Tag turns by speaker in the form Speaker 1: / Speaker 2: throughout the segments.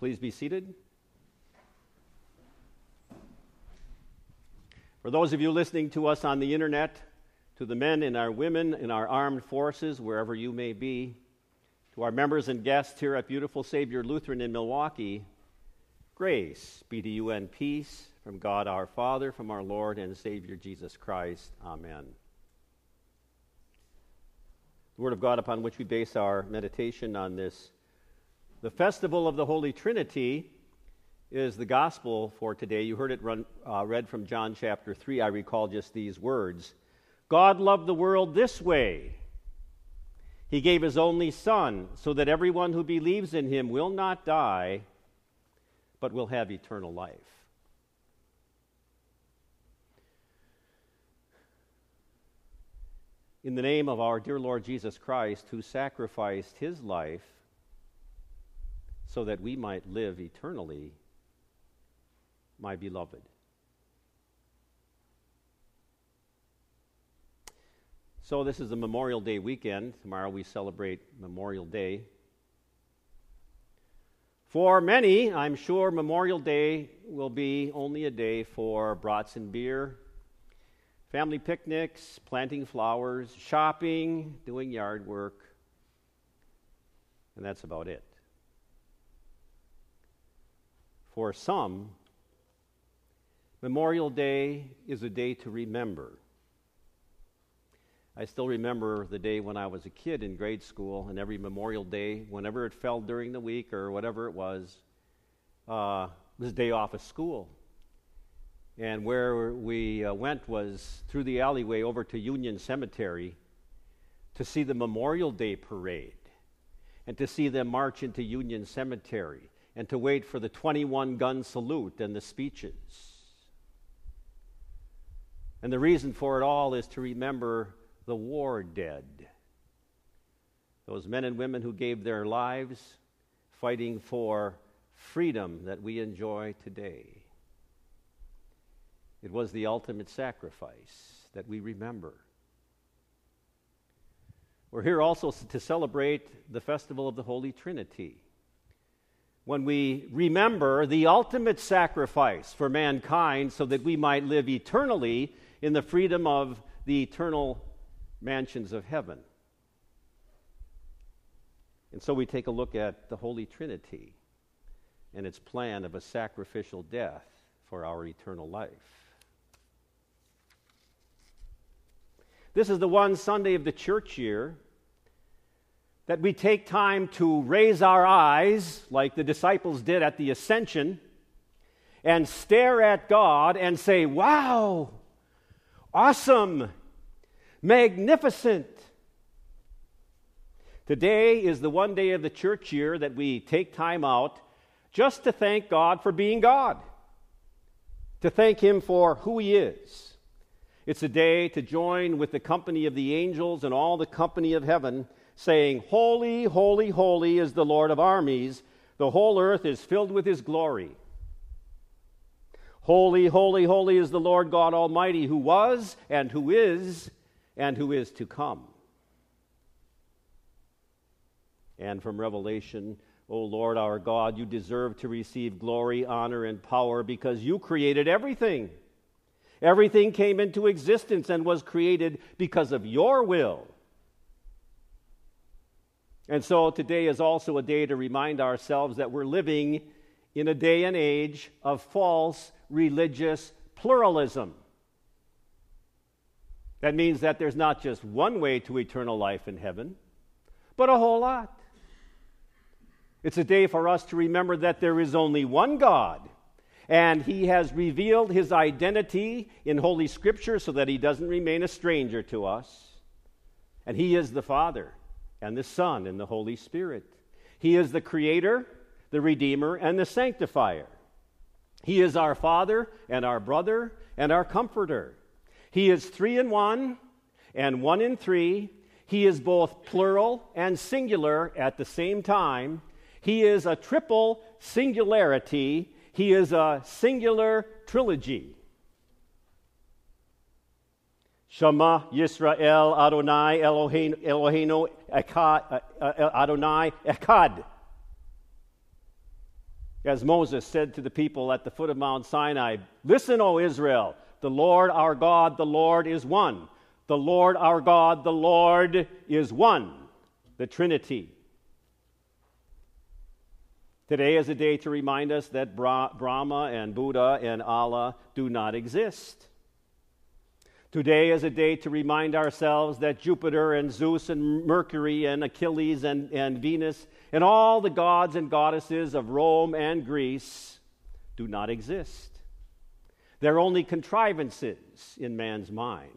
Speaker 1: Please be seated. For those of you listening to us on the internet, to the men and our women in our armed forces, wherever you may be, to our members and guests here at Beautiful Savior Lutheran in Milwaukee, grace be to you and peace from God our Father, from our Lord and Savior Jesus Christ. Amen. The Word of God upon which we base our meditation on this the festival of the Holy Trinity is the gospel for today. You heard it run, uh, read from John chapter 3. I recall just these words God loved the world this way. He gave his only Son, so that everyone who believes in him will not die, but will have eternal life. In the name of our dear Lord Jesus Christ, who sacrificed his life so that we might live eternally, my beloved. So, this is a Memorial Day weekend. Tomorrow we celebrate Memorial Day. For many, I'm sure Memorial Day will be only a day for brats and beer, family picnics, planting flowers, shopping, doing yard work, and that's about it. For some, Memorial Day is a day to remember. I still remember the day when I was a kid in grade school, and every Memorial Day, whenever it fell during the week or whatever it was, uh, was a day off of school. And where we uh, went was through the alleyway over to Union Cemetery to see the Memorial Day parade and to see them march into Union Cemetery and to wait for the 21 gun salute and the speeches. And the reason for it all is to remember the war dead. Those men and women who gave their lives fighting for freedom that we enjoy today. It was the ultimate sacrifice that we remember. We're here also to celebrate the festival of the Holy Trinity when we remember the ultimate sacrifice for mankind so that we might live eternally in the freedom of the eternal mansions of heaven. And so we take a look at the Holy Trinity and its plan of a sacrificial death for our eternal life. This is the one Sunday of the church year that we take time to raise our eyes, like the disciples did at the ascension, and stare at God and say, Wow, awesome, magnificent. Today is the one day of the church year that we take time out just to thank God for being God, to thank Him for who He is. It's a day to join with the company of the angels and all the company of heaven saying, Holy, holy, holy is the Lord of armies. The whole earth is filled with his glory. Holy, holy, holy is the Lord God Almighty, who was, and who is, and who is to come. And from Revelation, O Lord our God, you deserve to receive glory, honor, and power because you created everything. Everything came into existence and was created because of your will and so today is also a day to remind ourselves that we're living in a day and age of false religious pluralism. That means that there's not just one way to eternal life in heaven, but a whole lot. It's a day for us to remember that there is only one God, and He has revealed His identity in Holy Scripture so that He doesn't remain a stranger to us. And He is the Father and the Son and the Holy Spirit. He is the Creator, the Redeemer, and the Sanctifier. He is our Father and our brother and our Comforter. He is three in one and one in three. He is both plural and singular at the same time. He is a triple singularity. He is a singular trilogy. Shema Yisrael Adonai Eloheinu, Echad, uh, uh, Adonai Echad. As Moses said to the people at the foot of Mount Sinai, Listen, O Israel, the Lord our God, the Lord is one. The Lord our God, the Lord is one, the Trinity. Today is a day to remind us that Brahma and Buddha and Allah do not exist. Today is a day to remind ourselves that Jupiter and Zeus and Mercury and Achilles and, and Venus and all the gods and goddesses of Rome and Greece do not exist. They're only contrivances in man's mind.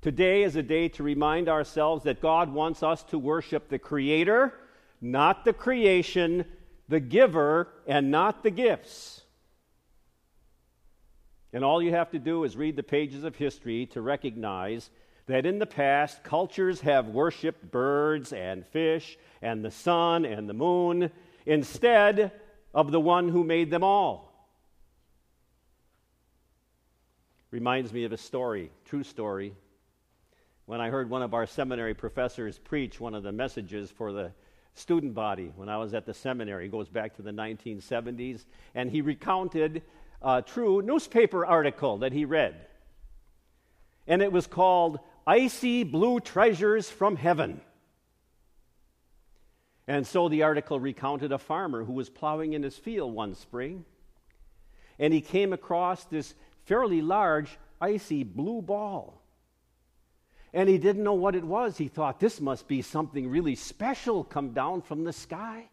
Speaker 1: Today is a day to remind ourselves that God wants us to worship the Creator, not the creation, the giver, and not the gifts. And all you have to do is read the pages of history to recognize that in the past, cultures have worshiped birds and fish and the sun and the moon instead of the one who made them all. Reminds me of a story, true story. When I heard one of our seminary professors preach one of the messages for the student body when I was at the seminary, it goes back to the 1970s, and he recounted uh, true newspaper article that he read. And it was called Icy Blue Treasures from Heaven. And so the article recounted a farmer who was plowing in his field one spring, and he came across this fairly large icy blue ball. And he didn't know what it was. He thought this must be something really special come down from the sky.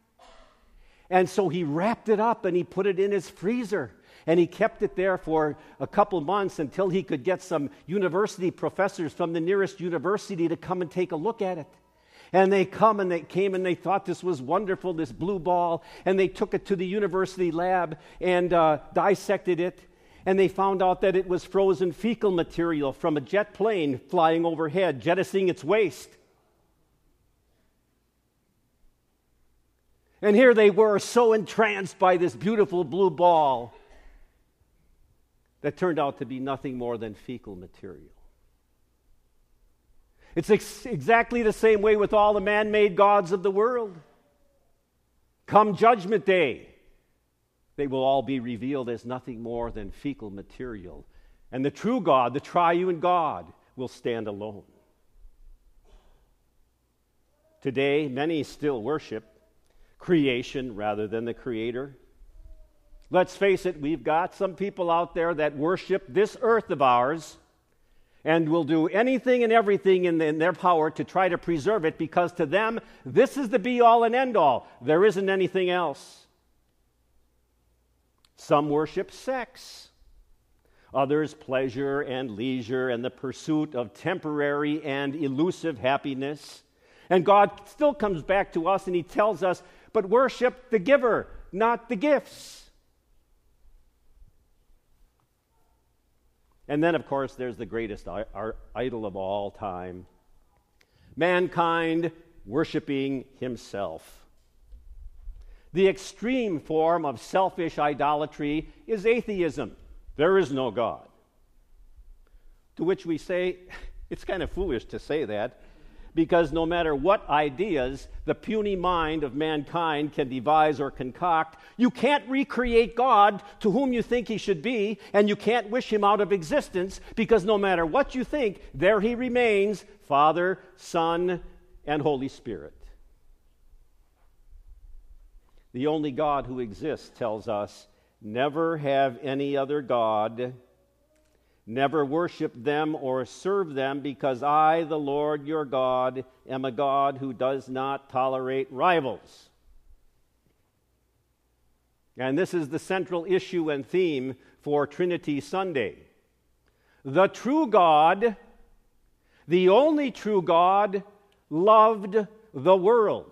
Speaker 1: And so he wrapped it up and he put it in his freezer and he kept it there for a couple months until he could get some university professors from the nearest university to come and take a look at it. And they come and they came and they thought this was wonderful, this blue ball, and they took it to the university lab and uh, dissected it. And they found out that it was frozen fecal material from a jet plane flying overhead, jettisoning its waste. And here they were, so entranced by this beautiful blue ball that turned out to be nothing more than fecal material. It's ex- exactly the same way with all the man made gods of the world. Come Judgment Day, they will all be revealed as nothing more than fecal material. And the true God, the triune God, will stand alone. Today, many still worship creation rather than the Creator. Let's face it, we've got some people out there that worship this earth of ours and will do anything and everything in, in, their power to try to preserve it because to them, this is the be all and end all. There isn't anything else. Some worship sex, others, pleasure and leisure and the pursuit of temporary and elusive happiness. And God still comes back to us and He tells us, but worship the giver, not the gifts. And then, of course, there's the greatest idol of all time mankind worshiping himself. The extreme form of selfish idolatry is atheism. There is no God. To which we say, it's kind of foolish to say that because no matter what ideas the puny mind of mankind can devise or concoct, you can't recreate God to whom you think he should be, and you can't wish him out of existence because no matter what you think, there he remains Father, Son, and Holy Spirit. The only God who exists tells us never have any other God Never worship them or serve them, because I, the Lord your God, am a God who does not tolerate rivals. And this is the central issue and theme for Trinity Sunday. The true God, the only true God, loved the world.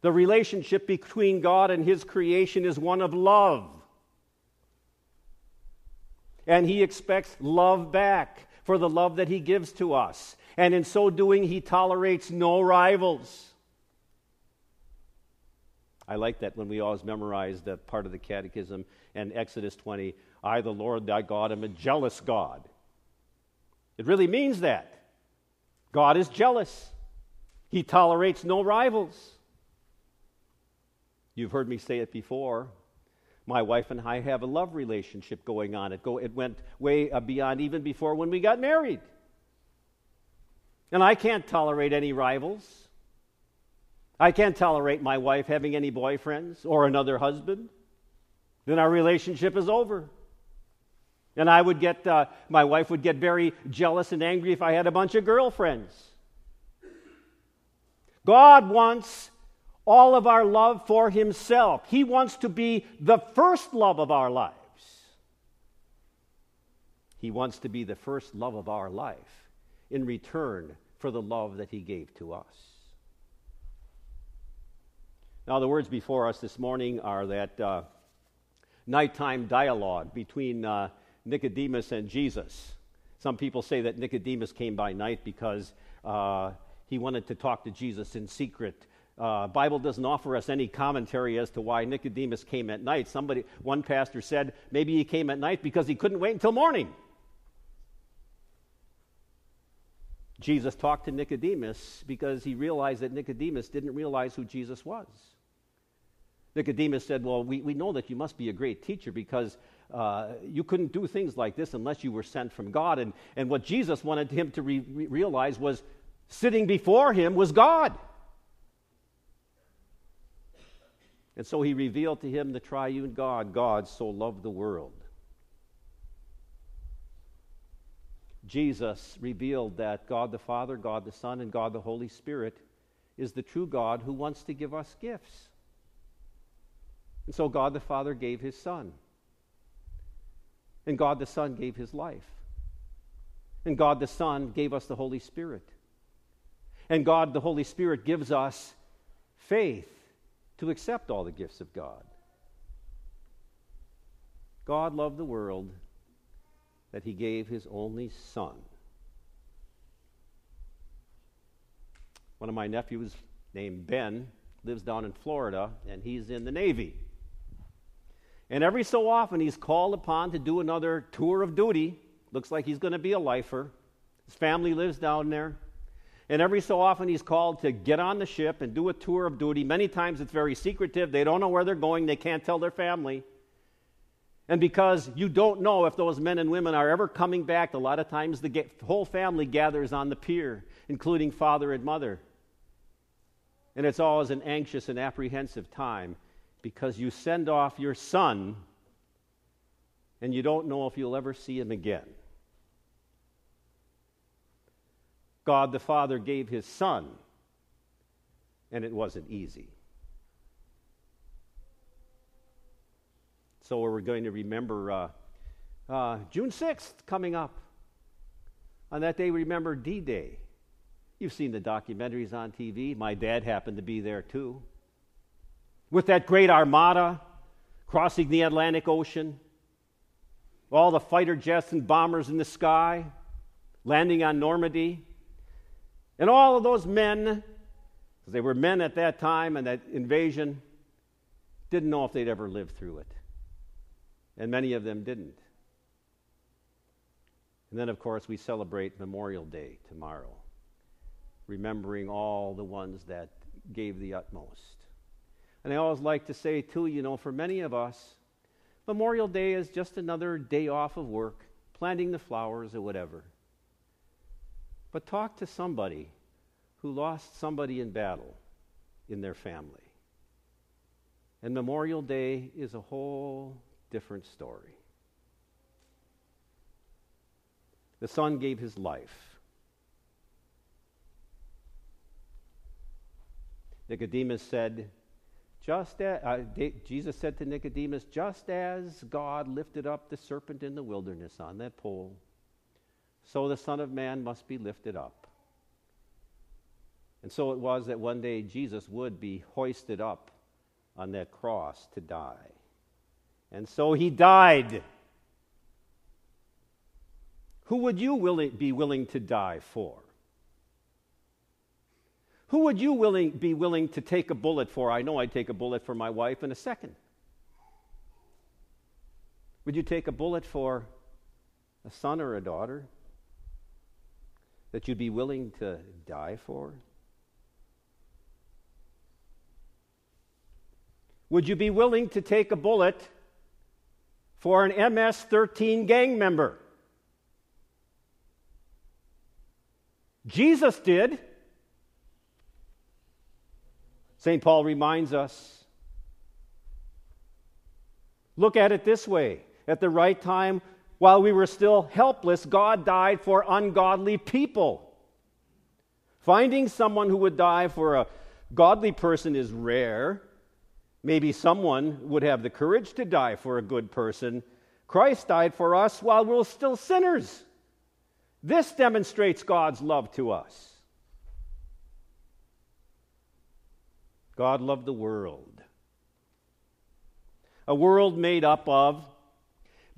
Speaker 1: The relationship between God and His creation is one of love and he expects love back for the love that he gives to us. And in so doing, he tolerates no rivals. I like that when we always memorize that part of the catechism and Exodus 20 I, the Lord thy God, am a jealous God. It really means that. God is jealous, he tolerates no rivals. You've heard me say it before. My wife and I have a love relationship going on. It, go, it went way uh, beyond even before when we got married. And I can't tolerate any rivals. I can't tolerate my wife having any boyfriends or another husband. Then our relationship is over. And I would get, uh, my wife would get very jealous and angry if I had a bunch of girlfriends. God wants all of our love for Himself. He wants to be the first love of our lives. He wants to be the first love of our life in return for the love that He gave to us. Now, the words before us this morning are that uh, nighttime dialogue between uh, Nicodemus and Jesus. Some people say that Nicodemus came by night because uh, he wanted to talk to Jesus in secret. Uh, Bible doesn't offer us any commentary as to why Nicodemus came at night. Somebody, one pastor said maybe he came at night because he couldn't wait until morning. Jesus talked to Nicodemus because he realized that Nicodemus didn't realize who Jesus was. Nicodemus said, Well, we, we know that you must be a great teacher because uh, you couldn't do things like this unless you were sent from God. And, and what Jesus wanted him to re- realize was sitting before him was God. And so he revealed to him the triune God. God so loved the world. Jesus revealed that God the Father, God the Son, and God the Holy Spirit is the true God who wants to give us gifts. And so God the Father gave his Son. And God the Son gave his life. And God the Son gave us the Holy Spirit. And God the Holy Spirit gives us faith to accept all the gifts of God. God loved the world that he gave his only Son. One of my nephews, named Ben, lives down in Florida, and he's in the Navy. And every so often, he's called upon to do another tour of duty. Looks like he's going to be a lifer. His family lives down there. And every so often, he's called to get on the ship and do a tour of duty. Many times, it's very secretive. They don't know where they're going, they can't tell their family. And because you don't know if those men and women are ever coming back, a lot of times the whole family gathers on the pier, including father and mother. And it's always an anxious and apprehensive time because you send off your son and you don't know if you'll ever see him again. God the Father gave his son, and it wasn't easy. So we're going to remember uh, uh, June 6th coming up. On that day, we remember D Day. You've seen the documentaries on TV. My dad happened to be there too with that great armada crossing the Atlantic Ocean, all the fighter jets and bombers in the sky, landing on Normandy, and all of those men, because they were men at that time and that invasion, didn't know if they'd ever live through it. And many of them didn't. And then, of course, we celebrate Memorial Day tomorrow, remembering all the ones that gave the utmost. And I always like to say, too, you know, for many of us, Memorial Day is just another day off of work, planting the flowers or whatever. But talk to somebody who lost somebody in battle in their family. And Memorial Day is a whole different story. The son gave his life. Nicodemus said, just as, uh, Jesus said to Nicodemus, just as God lifted up the serpent in the wilderness on that pole, so the Son of Man must be lifted up. And so it was that one day Jesus would be hoisted up on that cross to die. And so he died. Who would you willing, be willing to die for? Who would you willing, be willing to take a bullet for? I know I'd take a bullet for my wife in a second. Would you take a bullet for a son or a daughter that you'd be willing to die for? Would you be willing to take a bullet for an MS 13 gang member? Jesus did. St. Paul reminds us. Look at it this way at the right time, while we were still helpless, God died for ungodly people. Finding someone who would die for a godly person is rare. Maybe someone would have the courage to die for a good person. Christ died for us while we were still sinners. This demonstrates God's love to us. God loved the world. A world made up of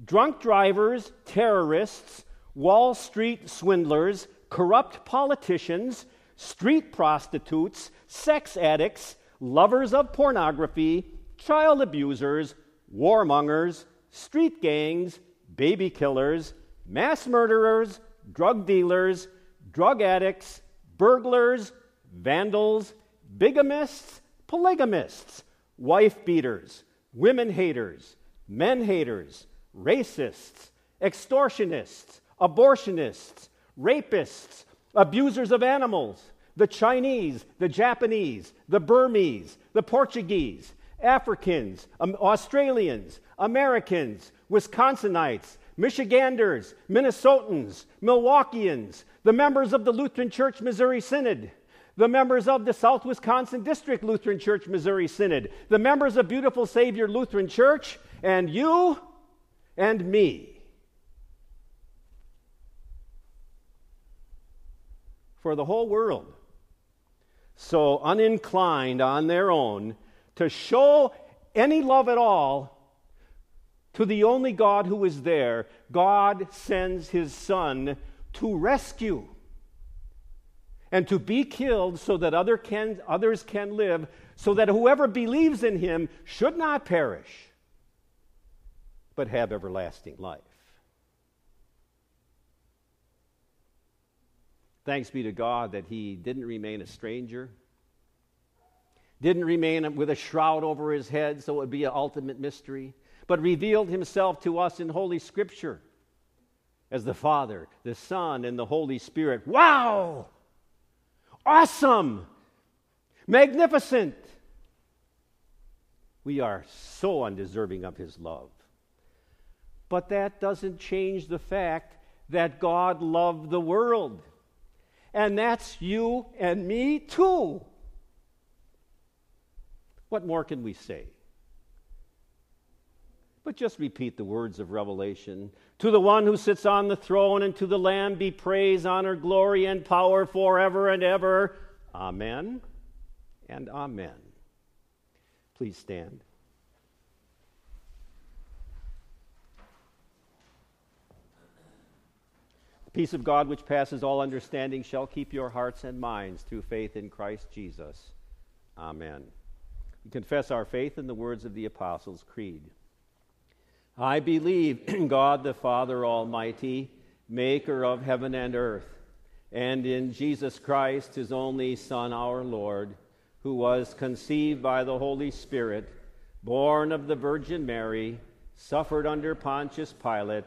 Speaker 1: drunk drivers, terrorists, Wall Street swindlers, corrupt politicians, street prostitutes, sex addicts, lovers of pornography, child abusers, warmongers, street gangs, baby killers, mass murderers, drug dealers, drug addicts, burglars, vandals, bigamists, polygamists, wife beaters, women haters, men haters, racists, extortionists, abortionists, rapists, abusers of animals, the Chinese, the Japanese, the Burmese, the Portuguese, Africans, um, Australians, Americans, Wisconsinites, Michiganders, Minnesotans, Milwaukeeans, the members of the Lutheran Church Missouri Synod, the members of the South Wisconsin District Lutheran Church Missouri Synod, the members of Beautiful Savior Lutheran Church, and you and me. For the whole world, so uninclined on their own to show any love at all to the only God who is there, God sends his Son to rescue and to be killed so that other can, others can live, so that whoever believes in him should not perish, but have everlasting life. Thanks be to God that he didn't remain a stranger, didn't remain with a shroud over his head so it would be an ultimate mystery, but revealed himself to us in Holy Scripture as the Father, the Son, and the Holy Spirit. Wow! Awesome! Magnificent! We are so undeserving of his love. But that doesn't change the fact that God loved the world. And that's you and me too. What more can we say? But just repeat the words of Revelation. To the one who sits on the throne and to the Lamb be praise, honor, glory, and power forever and ever. Amen and amen. Please stand. Peace of God, which passes all understanding, shall keep your hearts and minds through faith in Christ Jesus. Amen. We confess our faith in the words of the Apostles' Creed. I believe in God the Father Almighty, maker of heaven and earth, and in Jesus Christ, his only Son, our Lord, who was conceived by the Holy Spirit, born of the Virgin Mary, suffered under Pontius Pilate,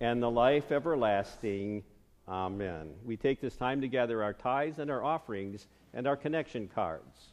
Speaker 1: and the life everlasting. Amen. We take this time to gather our tithes and our offerings and our connection cards.